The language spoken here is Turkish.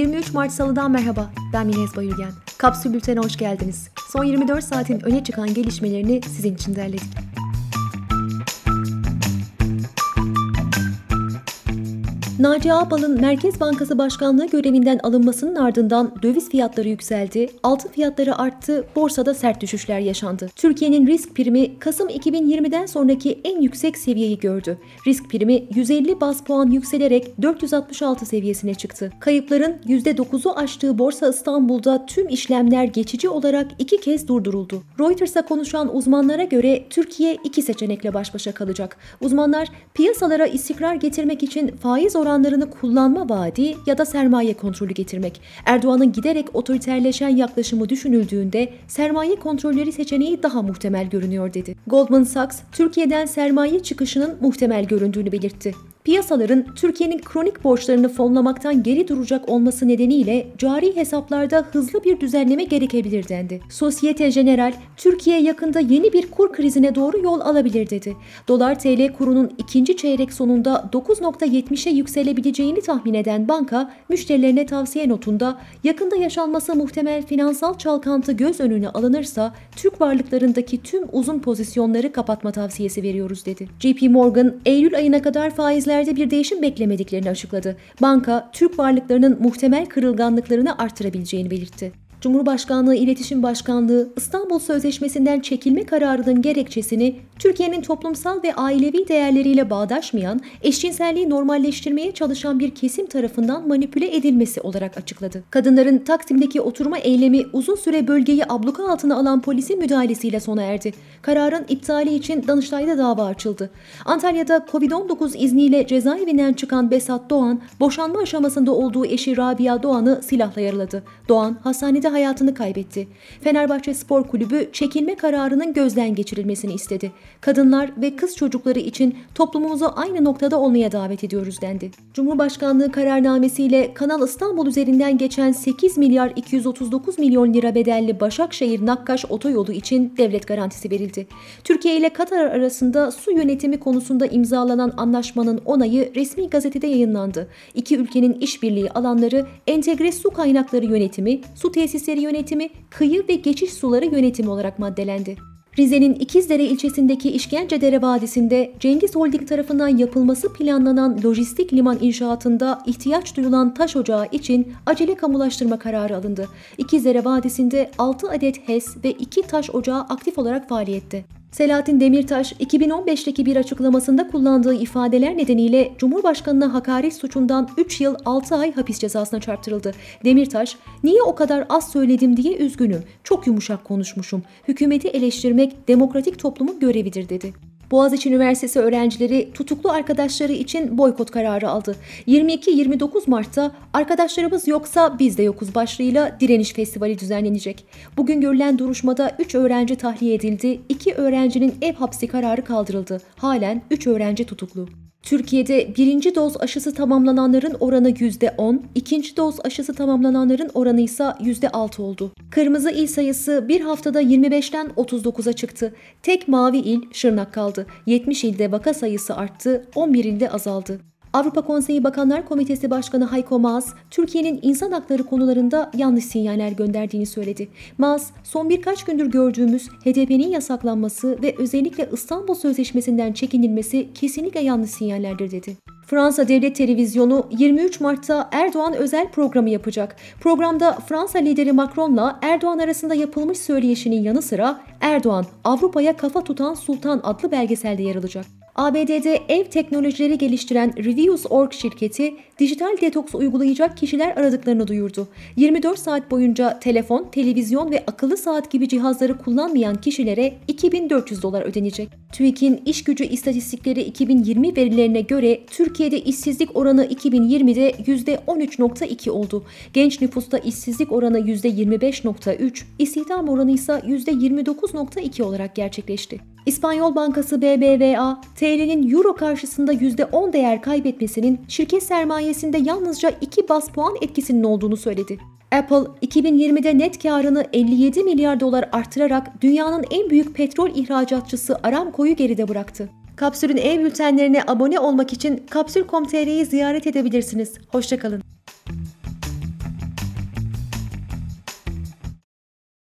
23 Mart Salı'dan merhaba. Ben Minez Bayülgen. Kapsül Bülten'e hoş geldiniz. Son 24 saatin öne çıkan gelişmelerini sizin için derledik. Naci Ağbal'ın Merkez Bankası Başkanlığı görevinden alınmasının ardından döviz fiyatları yükseldi, altın fiyatları arttı, borsada sert düşüşler yaşandı. Türkiye'nin risk primi Kasım 2020'den sonraki en yüksek seviyeyi gördü. Risk primi 150 bas puan yükselerek 466 seviyesine çıktı. Kayıpların %9'u aştığı Borsa İstanbul'da tüm işlemler geçici olarak iki kez durduruldu. Reuters'a konuşan uzmanlara göre Türkiye iki seçenekle baş başa kalacak. Uzmanlar piyasalara istikrar getirmek için faiz oranı oranlarını kullanma vaadi ya da sermaye kontrolü getirmek. Erdoğan'ın giderek otoriterleşen yaklaşımı düşünüldüğünde sermaye kontrolleri seçeneği daha muhtemel görünüyor dedi. Goldman Sachs, Türkiye'den sermaye çıkışının muhtemel göründüğünü belirtti. Piyasaların Türkiye'nin kronik borçlarını fonlamaktan geri duracak olması nedeniyle cari hesaplarda hızlı bir düzenleme gerekebilir dendi. Societe General, Türkiye yakında yeni bir kur krizine doğru yol alabilir dedi. Dolar TL kurunun ikinci çeyrek sonunda 9.70'e yükselebileceğini tahmin eden banka, müşterilerine tavsiye notunda yakında yaşanması muhtemel finansal çalkantı göz önüne alınırsa Türk varlıklarındaki tüm uzun pozisyonları kapatma tavsiyesi veriyoruz dedi. JP Morgan, Eylül ayına kadar faizler faizlerde bir değişim beklemediklerini açıkladı. Banka, Türk varlıklarının muhtemel kırılganlıklarını artırabileceğini belirtti. Cumhurbaşkanlığı İletişim Başkanlığı İstanbul Sözleşmesi'nden çekilme kararının gerekçesini Türkiye'nin toplumsal ve ailevi değerleriyle bağdaşmayan, eşcinselliği normalleştirmeye çalışan bir kesim tarafından manipüle edilmesi olarak açıkladı. Kadınların Taksim'deki oturma eylemi uzun süre bölgeyi abluka altına alan polisin müdahalesiyle sona erdi. Kararın iptali için Danıştay'da dava açıldı. Antalya'da Covid-19 izniyle cezaevinden çıkan Besat Doğan, boşanma aşamasında olduğu eşi Rabia Doğan'ı silahla yaraladı. Doğan hastanede hayatını kaybetti. Fenerbahçe Spor Kulübü çekilme kararının gözden geçirilmesini istedi. Kadınlar ve kız çocukları için toplumumuzu aynı noktada olmaya davet ediyoruz dendi. Cumhurbaşkanlığı kararnamesiyle Kanal İstanbul üzerinden geçen 8 milyar 239 milyon lira bedelli Başakşehir-Nakkaş otoyolu için devlet garantisi verildi. Türkiye ile Katar arasında su yönetimi konusunda imzalanan anlaşmanın onayı resmi gazetede yayınlandı. İki ülkenin işbirliği alanları entegre su kaynakları yönetimi, su tesisleri tesisleri yönetimi, kıyı ve geçiş suları yönetimi olarak maddelendi. Rize'nin İkizdere ilçesindeki İşkencedere Vadisi'nde Cengiz Holding tarafından yapılması planlanan lojistik liman inşaatında ihtiyaç duyulan taş ocağı için acele kamulaştırma kararı alındı. İkizdere Vadisi'nde 6 adet HES ve 2 taş ocağı aktif olarak faaliyette. Selahattin Demirtaş 2015'teki bir açıklamasında kullandığı ifadeler nedeniyle Cumhurbaşkanına hakaret suçundan 3 yıl 6 ay hapis cezasına çarptırıldı. Demirtaş, "Niye o kadar az söyledim diye üzgünüm. Çok yumuşak konuşmuşum. Hükümeti eleştirmek demokratik toplumun görevidir." dedi. Boğaziçi Üniversitesi öğrencileri tutuklu arkadaşları için boykot kararı aldı. 22-29 Mart'ta arkadaşlarımız yoksa biz de yokuz başlığıyla direniş festivali düzenlenecek. Bugün görülen duruşmada 3 öğrenci tahliye edildi, 2 öğrencinin ev hapsi kararı kaldırıldı. Halen 3 öğrenci tutuklu. Türkiye'de birinci doz aşısı tamamlananların oranı %10, ikinci doz aşısı tamamlananların oranı ise %6 oldu. Kırmızı il sayısı bir haftada 25'ten 39'a çıktı. Tek mavi il Şırnak kaldı. 70 ilde vaka sayısı arttı, 11 ilde azaldı. Avrupa Konseyi Bakanlar Komitesi Başkanı Hayko Maas, Türkiye'nin insan hakları konularında yanlış sinyaller gönderdiğini söyledi. Maas, son birkaç gündür gördüğümüz HDP'nin yasaklanması ve özellikle İstanbul Sözleşmesi'nden çekinilmesi kesinlikle yanlış sinyallerdir dedi. Fransa Devlet Televizyonu 23 Mart'ta Erdoğan özel programı yapacak. Programda Fransa lideri Macron'la Erdoğan arasında yapılmış söyleyişinin yanı sıra Erdoğan Avrupa'ya kafa tutan sultan adlı belgeselde yer alacak. ABD'de ev teknolojileri geliştiren Reviews.org şirketi dijital detoks uygulayacak kişiler aradıklarını duyurdu. 24 saat boyunca telefon, televizyon ve akıllı saat gibi cihazları kullanmayan kişilere 2400 dolar ödenecek. TÜİK'in iş gücü istatistikleri 2020 verilerine göre Türkiye'de işsizlik oranı 2020'de %13.2 oldu. Genç nüfusta işsizlik oranı %25.3, istihdam oranı ise %29.2 olarak gerçekleşti. İspanyol Bankası BBVA, TL'nin euro karşısında %10 değer kaybetmesinin şirket sermayesinde yalnızca 2 bas puan etkisinin olduğunu söyledi. Apple 2020'de net karını 57 milyar dolar artırarak dünyanın en büyük petrol ihracatçısı Aramco'yu geride bıraktı. Kapsül'ün e-bültenlerine abone olmak için kapsül.com.tr'yi ziyaret edebilirsiniz. Hoşçakalın.